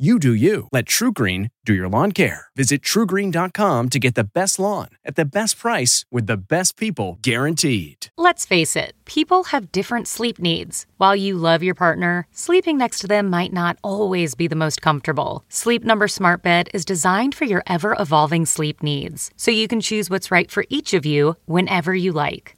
You do you. Let TruGreen do your lawn care. Visit trugreen.com to get the best lawn at the best price with the best people guaranteed. Let's face it, people have different sleep needs. While you love your partner, sleeping next to them might not always be the most comfortable. Sleep Number Smart Bed is designed for your ever evolving sleep needs, so you can choose what's right for each of you whenever you like.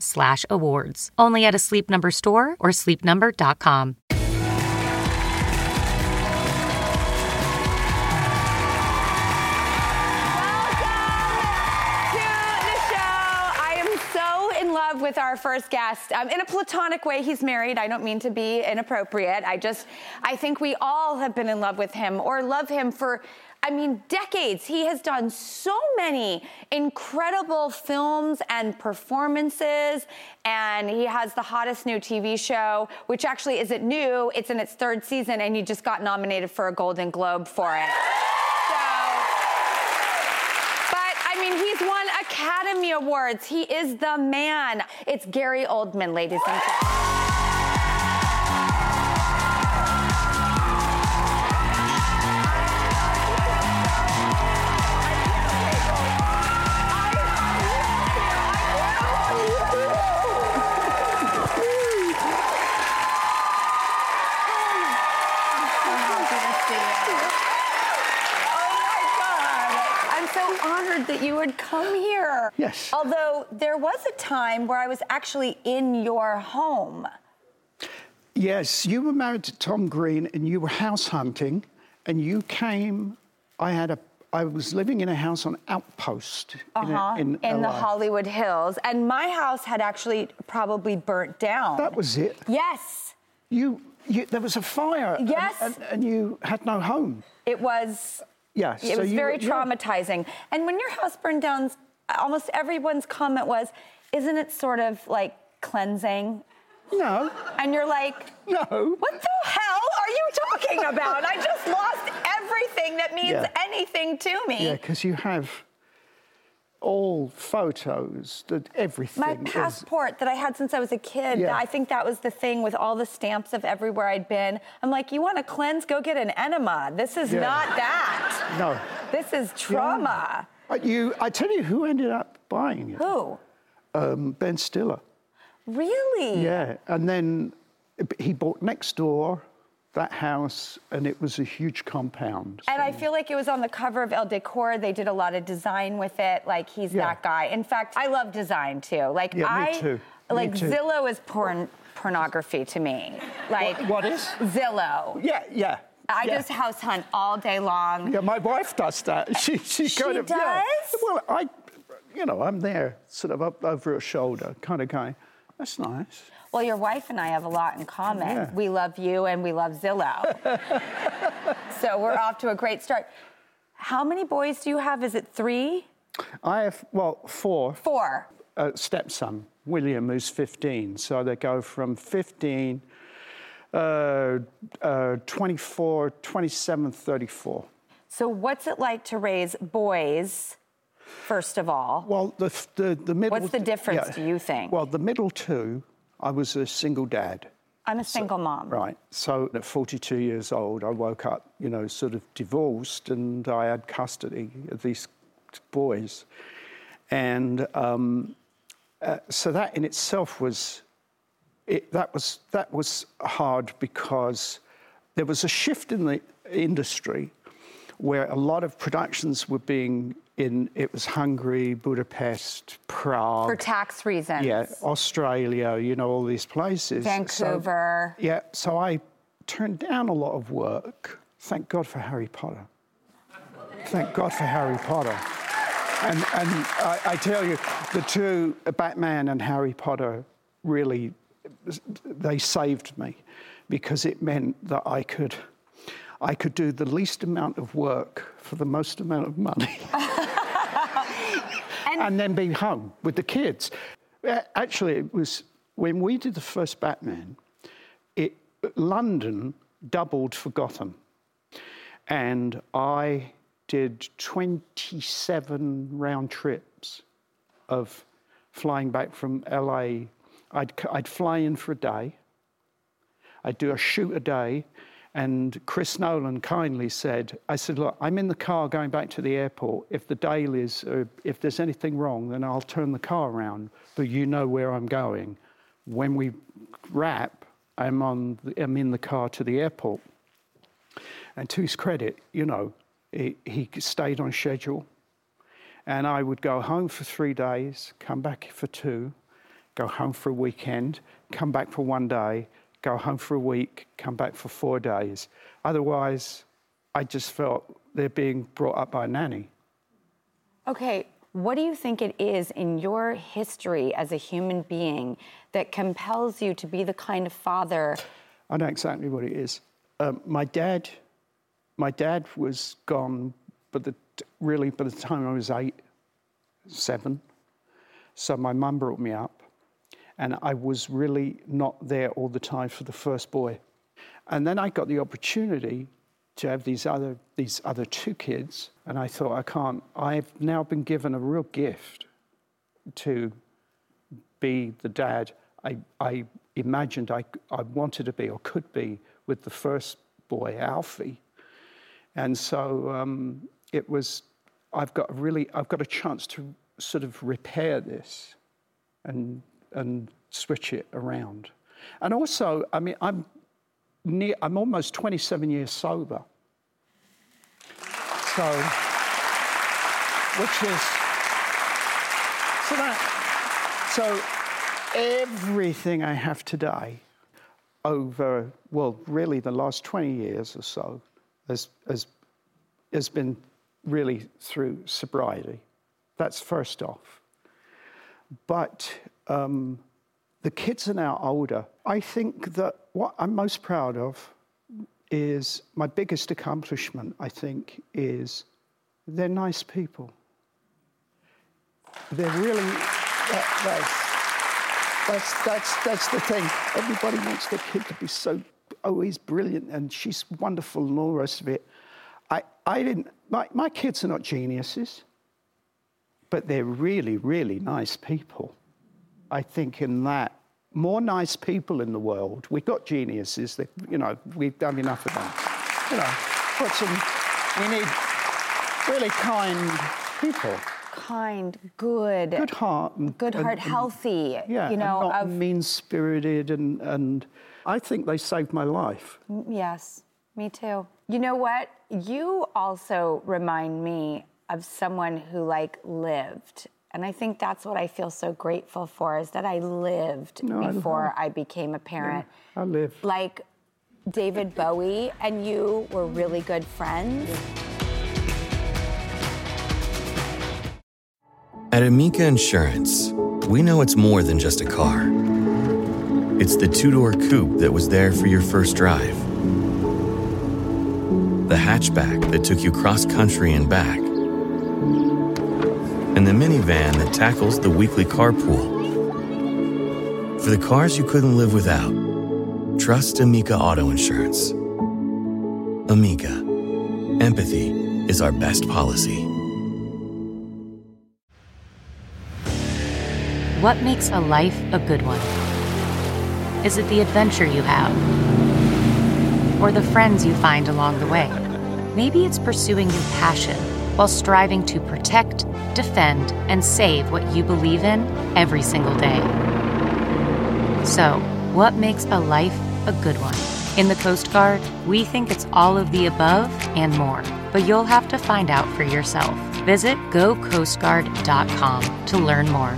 slash awards. Only at a Sleep Number store or sleepnumber.com. Welcome to the show. I am so in love with our first guest. Um, in a platonic way, he's married. I don't mean to be inappropriate. I just, I think we all have been in love with him or love him for. I mean, decades. He has done so many incredible films and performances, and he has the hottest new TV show, which actually isn't new. It's in its third season, and he just got nominated for a Golden Globe for it. But I mean, he's won Academy Awards. He is the man. It's Gary Oldman, ladies and gentlemen. That you would come here. Yes. Although there was a time where I was actually in your home. Yes, you were married to Tom Green and you were house hunting and you came. I had a. I was living in a house on Outpost in, Uh-huh. in, in the. Hollywood Hills. And my house had actually probably burnt down. That was it. yes. You, you. There was a fire. and- Yes. And, and you had no home. It was Yes. it so was you very yeah. traumatizing. And when your house burned down, almost everyone's comment was, isn't it sort of like cleansing? No. And you're like, No. What the hell are you talking about? I just lost everything that means Yeah. anything to me. Yeah, because you have all photos, that everything. My is- passport that I had since I was a kid, Yeah. I think that was the thing with all the stamps of everywhere I'd been. I'm like, you want to cleanse? Go get an enema. This is Yeah. not that. No. This is trauma. Uh, You, I tell you, who ended up buying it? Who? Um, ben Stiller. Really? Yeah, and then he bought next door that house, and it was a huge compound. And I feel like it was on the cover of Elle Decor. They did a lot of design with it. Like he's Yeah. that guy. In fact, I love design too. Like Yeah, me I too. Me like too. Zillow is porn pornography to me. Like what is? Zillow. Yeah, yeah. I yeah. just house hunt all day long. Yeah, my wife does that. She, she, She kind of. yeah. does? Well, I, you know, I'm there, sort of up over her shoulder, kind of going. That's nice. Well, your wife and I have a lot in common. Yeah. We love you and we love Zillow. so we're off to a great start. How many boys do you have? Is it three? I have well four. Four. A stepson, William, who's 15. So they go from 15 Uh, uh, 24, 27, 34. So, what's it like to raise boys, first of all? Well, the, the, the middle... What's the difference, do you think? Well, the middle two, I was a single dad. I'm a single mom. Right. So at 42 years old, I woke up, you know, sort of divorced, and I had custody of these boys. And um, uh, so that in itself was, it, that was that was hard because there was a shift in the industry where a lot of productions were being in it was Hungary, Budapest, Prague. For tax reasons. Yeah, Australia, you know, all these places. Vancouver. So, yeah, so I turned down a lot of work. Thank God for Harry Potter. Thank God for Harry Potter. And, and I, I tell you, the two, Batman and Harry Potter, really, they saved me because it meant that I could I could do the least amount of work for the most amount of money. and, and, then be home with the kids. Uh, actually, it was when we did the first Batman, it, London doubled for Gotham. And I did 27 round trips of flying back from LA. I'd, I'd fly in for a day, I'd do a shoot a day, and Chris Nolan kindly said, I said, look, I'm in the car going back to the airport. If the dailies, uh, if there's anything wrong, then I'll turn the car around, but you know where I'm going. When we wrap, I'm, on the, I'm in the car to the airport. And to his credit, you know, he stayed on schedule. And I would go home for three days, come back for two, go home for a weekend, come back for one day, go home for a week, come back for four days. Otherwise, I just felt they're being brought up by a nanny. Okay, what do you think it is in your history as a human being that compels you to be the kind of father? I know exactly what it is. Um, my dad, my dad was gone, but the, really by the time I was eight, seven. So my mum brought me up and I was really not there all the time for the first boy. And then I got the opportunity to have these other, these other two kids, and I thought, I can't, I've now been given a real gift to be the dad I, I imagined I, I wanted to be or could be with the first boy, Alfie. And so um, it was, I've got really, I've got a chance to sort of repair this and and switch it around. And also, I mean, I'm near, I'm almost 27 years sober. So, which is, so that, so everything I have today over, well, really the last 20 years or so has, has, has been really through sobriety. That's first off. But um, the kids are now older. I think that what I'm most proud of is my biggest accomplishment, I think, is they're nice people. They're really, that, that's, that's, that's, that's the thing. Everybody wants their kid to be so, oh, he's brilliant and she's wonderful and all the rest of it. I, I didn't, my, my kids are not geniuses, but they're really, really nice people. I think, in that more nice people in the world. We've got geniuses that, you know, we've done enough of them. You know, put some, we need really kind people. Kind, good. Good heart. And, good heart, and, healthy. Yeah, you know, not of... mean-spirited and, and I think they saved my life. Yes, me too. You know what? You also remind me of someone who like lived and I think that's what I feel so grateful for is that I lived no, before I, I, became a parent. Yeah, I lived. Like David Bowie and you were really good friends. At Amica Insurance, we know it's more than just a car. It's the two door coupe that was there for your first drive, the hatchback that took you cross country and back and the minivan that tackles the weekly carpool. For the cars you couldn't live without trust Amica Auto Insurance. Amica, empathy is our best policy. What makes a life a good one? Is it the adventure you have? Or the friends you find along the way? Maybe it's pursuing your passion while striving to protect, defend, and save what you believe in every single day. So, what makes a life a good one? In the Coast Guard, we think it's all of the above and more, but you'll have to find out for yourself. Visit gocoastguard.com to learn more.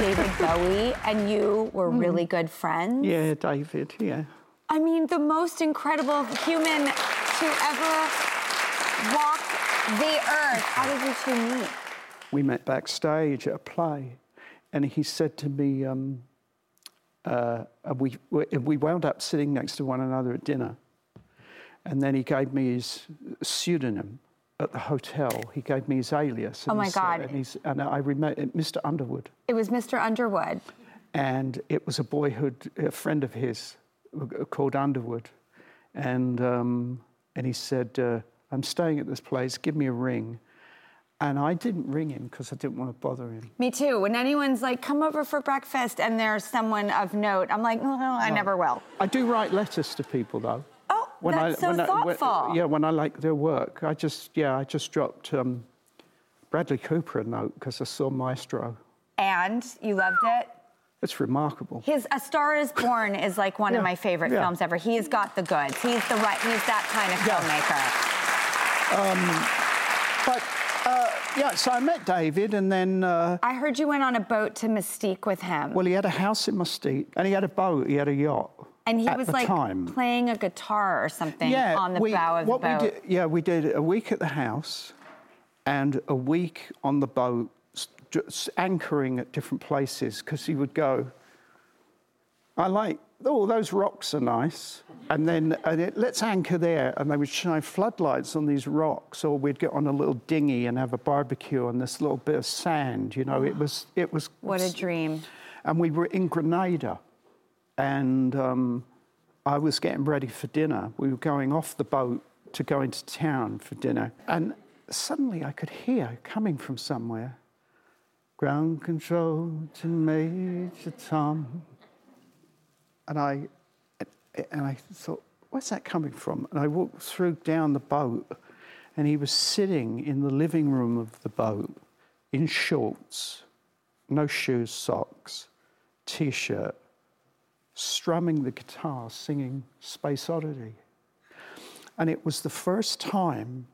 David Bowie and you were really good friends. Yeah, David, yeah. I mean, the most incredible human to ever walk the earth. How did you two meet? We met backstage at a play, and he said to me, um, uh, we, we wound up sitting next to one another at dinner. And then he gave me his pseudonym at the hotel. He gave me his alias. Oh and my said- God. And, he's, and I remember Mr. Underwood. It was Mr. Underwood. and it was a boyhood a friend of his uh, called Underwood, and um, and he said, uh, "I'm staying at this place. Give me a ring." And I didn't ring him because I didn't want to bother him. Me too. When anyone's like, come over for breakfast and there's someone of note, I'm like, no, no, I never will. I do write letters to people though. Oh, that's so when thoughtful. yeah, when I like their work, I just yeah, I just dropped um, Bradley Cooper a note because I saw Maestro. And you loved it? It's remarkable. His A Star Is Born is like one Yeah, of my favorite yeah. films ever. He's got the goods. He's the right. He's that kind of Yeah. filmmaker. But uh, yeah, so I met David, and then. Uh, I heard you went on a boat to Mustique with him, Well, he had a house in Mustique, and he had a boat. He had a yacht. And he at was like time. playing a guitar or something yeah, on the we, bow of the boat. We did, yeah, we did a week at the house, and a week on the boat, just anchoring at different places because he would go. I like oh those rocks are nice, and then and it, let's anchor there, and they would shine floodlights on these rocks, or we'd get on a little dinghy and have a barbecue on this little bit of sand. You know, it was it was What a dream. and we were in Grenada, and um, I was getting ready for dinner. We were going off the boat to go into town for dinner, and suddenly I could hear coming from somewhere, ground control to Major Tom, and I and I thought, where's that coming from? And I walked through down the boat, and he was sitting in the living room of the boat in shorts, no shoes, socks, t shirt, strumming the guitar, singing Space Oddity. And it was the first time,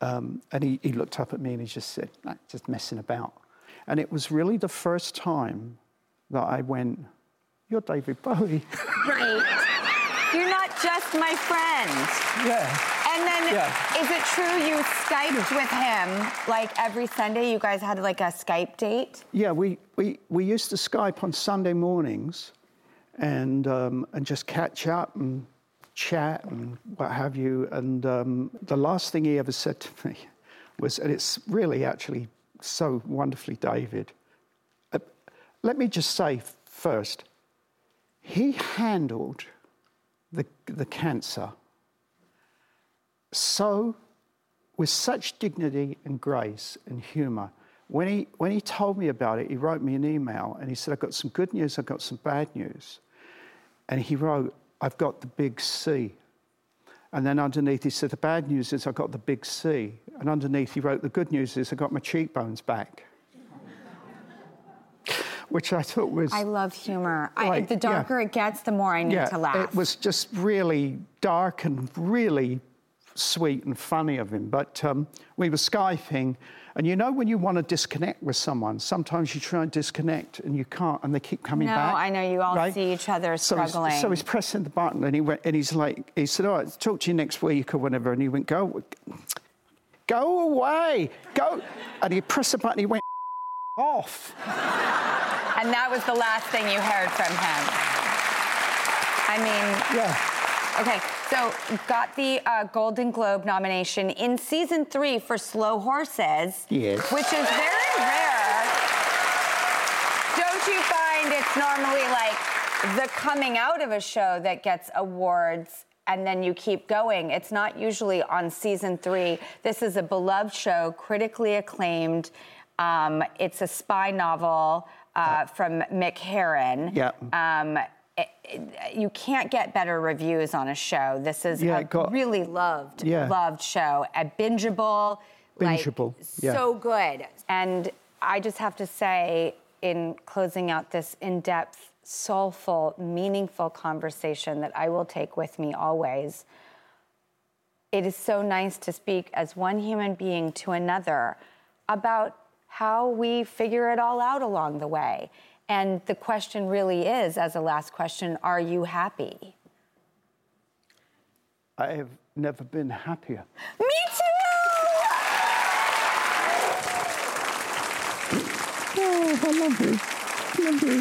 um, and he, he looked up at me and he just said, "Nah, just messing about. And it was really the first time that I went, You're David Bowie. Right. You're not just my friend. yeah. And then, Yeah. is it true you Skyped with him like every Sunday? You guys had like a Skype date? Yeah, we, we, we used to Skype on Sunday mornings and, um, and just catch up and chat and what have you. And um, the last thing he ever said to me was, and it's really actually so wonderfully David. Uh, let me just say first, he handled the, the cancer so with such dignity and grace and humor. When he, when he told me about it, he wrote me an email and he said, I've got some good news, I've got some bad news. And he wrote, I've got the big C. And then underneath he said, The bad news is I've got the big C. And underneath he wrote, The good news is I got my cheekbones back. Which I thought was. I love humor. I, Right, the yeah. darker it gets, the more I need yeah, to laugh. It was just really dark and really sweet and funny of him. But um, we were Skyping, and you know when you want to disconnect with someone, sometimes you try and disconnect and you can't, and they keep coming No, back. I know, you all right? see each other So he's- struggling. So he's, pressing the button, and he went, and he's like, he said, "All right, talk to you next week or whatever," and he went, "Go, go away, go," and he pressed the button, he went off. and that was the last thing you heard from him. I mean, Yeah. Okay, so got the uh, Golden Globe nomination in season three for Slow Horses. Yes. Which is very rare. Don't you find it's normally like the coming out of a show that gets awards and then you keep going? It's not usually on season three. This is a beloved show, critically acclaimed. Um, it's a spy novel uh, from Mick Herron. Yeah. Um, it- it- you can't get better reviews on a show. This is Yeah, a got- really loved, Yeah. loved show. A bingeable, like, Bingeable, yeah. so good. And I just have to say, in closing out this in-depth, soulful, meaningful conversation that I will take with me always, it is so nice to speak as one human being to another about how we figure it all out along the way. And the question really is, as a last question, are you happy? I have never been happier. Me too! Oh, I love you. Love you.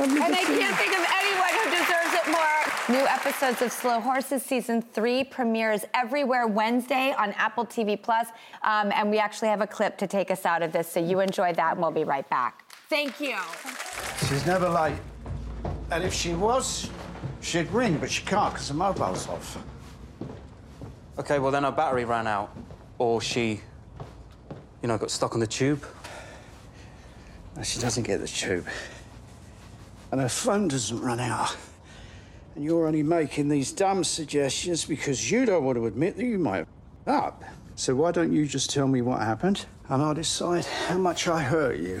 Lovely And I can't think of anyone who deserves it more. New episodes of Slow Horses season three premieres everywhere Wednesday on Apple TV Plus. Um, and we actually have a clip to take us out of this, so you enjoy that, and we'll be right back. Thank you. She's never late. And if she was, she'd ring, but she can't because the mobile's off. Okay, well then her battery ran out. Or she, you know, got stuck on the tube. No, she doesn't get the tube. And her phone doesn't run out. And you're only making these dumb suggestions because you don't want to admit that you might have up. So why don't you just tell me what happened and I'll decide how much I hurt you.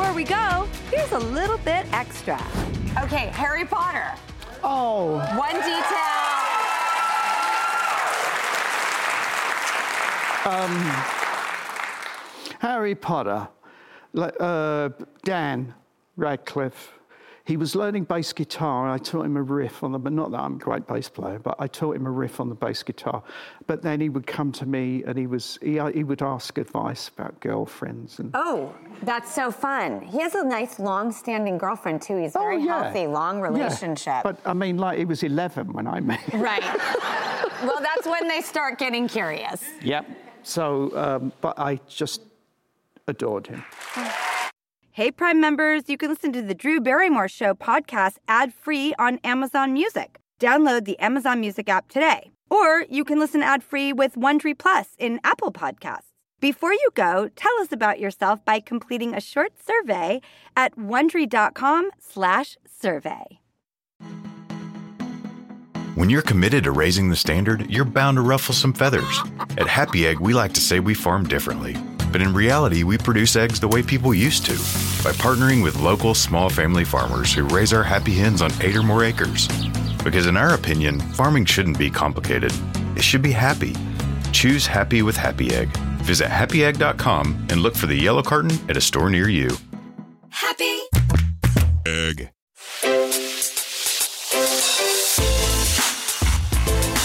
Before we go, here's a little bit extra. Okay, Harry Potter. Oh, One detail. Um, Harry Potter, like, uh, Dan Radcliffe, he was learning bass guitar. and I taught him a riff on the, but not that I'm a great bass player, but I taught him a riff on the bass guitar. But then he would come to me and he was he, he would ask advice about girlfriends and Oh, that's so fun. He has a nice, long-standing girlfriend too. He's very Oh, yeah. healthy, long Yeah. relationship. But I mean, like he was 11 when I met. him. right. well, that's when they start getting curious. Yep. So, um, but I just adored him. Hey, Prime members, you can listen to the Drew Barrymore Show podcast ad free on Amazon Music. Download the Amazon Music app today. Or you can listen ad free with Wondery Plus in Apple Podcasts. Before you go, tell us about yourself by completing a short survey at wondery.com/slash survey. When you're committed to raising the standard, you're bound to ruffle some feathers. At Happy Egg, we like to say we farm differently. But in reality, we produce eggs the way people used to by partnering with local small family farmers who raise our happy hens on eight or more acres. Because in our opinion, farming shouldn't be complicated, it should be happy. Choose happy with Happy Egg. Visit happyegg.com and look for the yellow carton at a store near you. Happy Egg.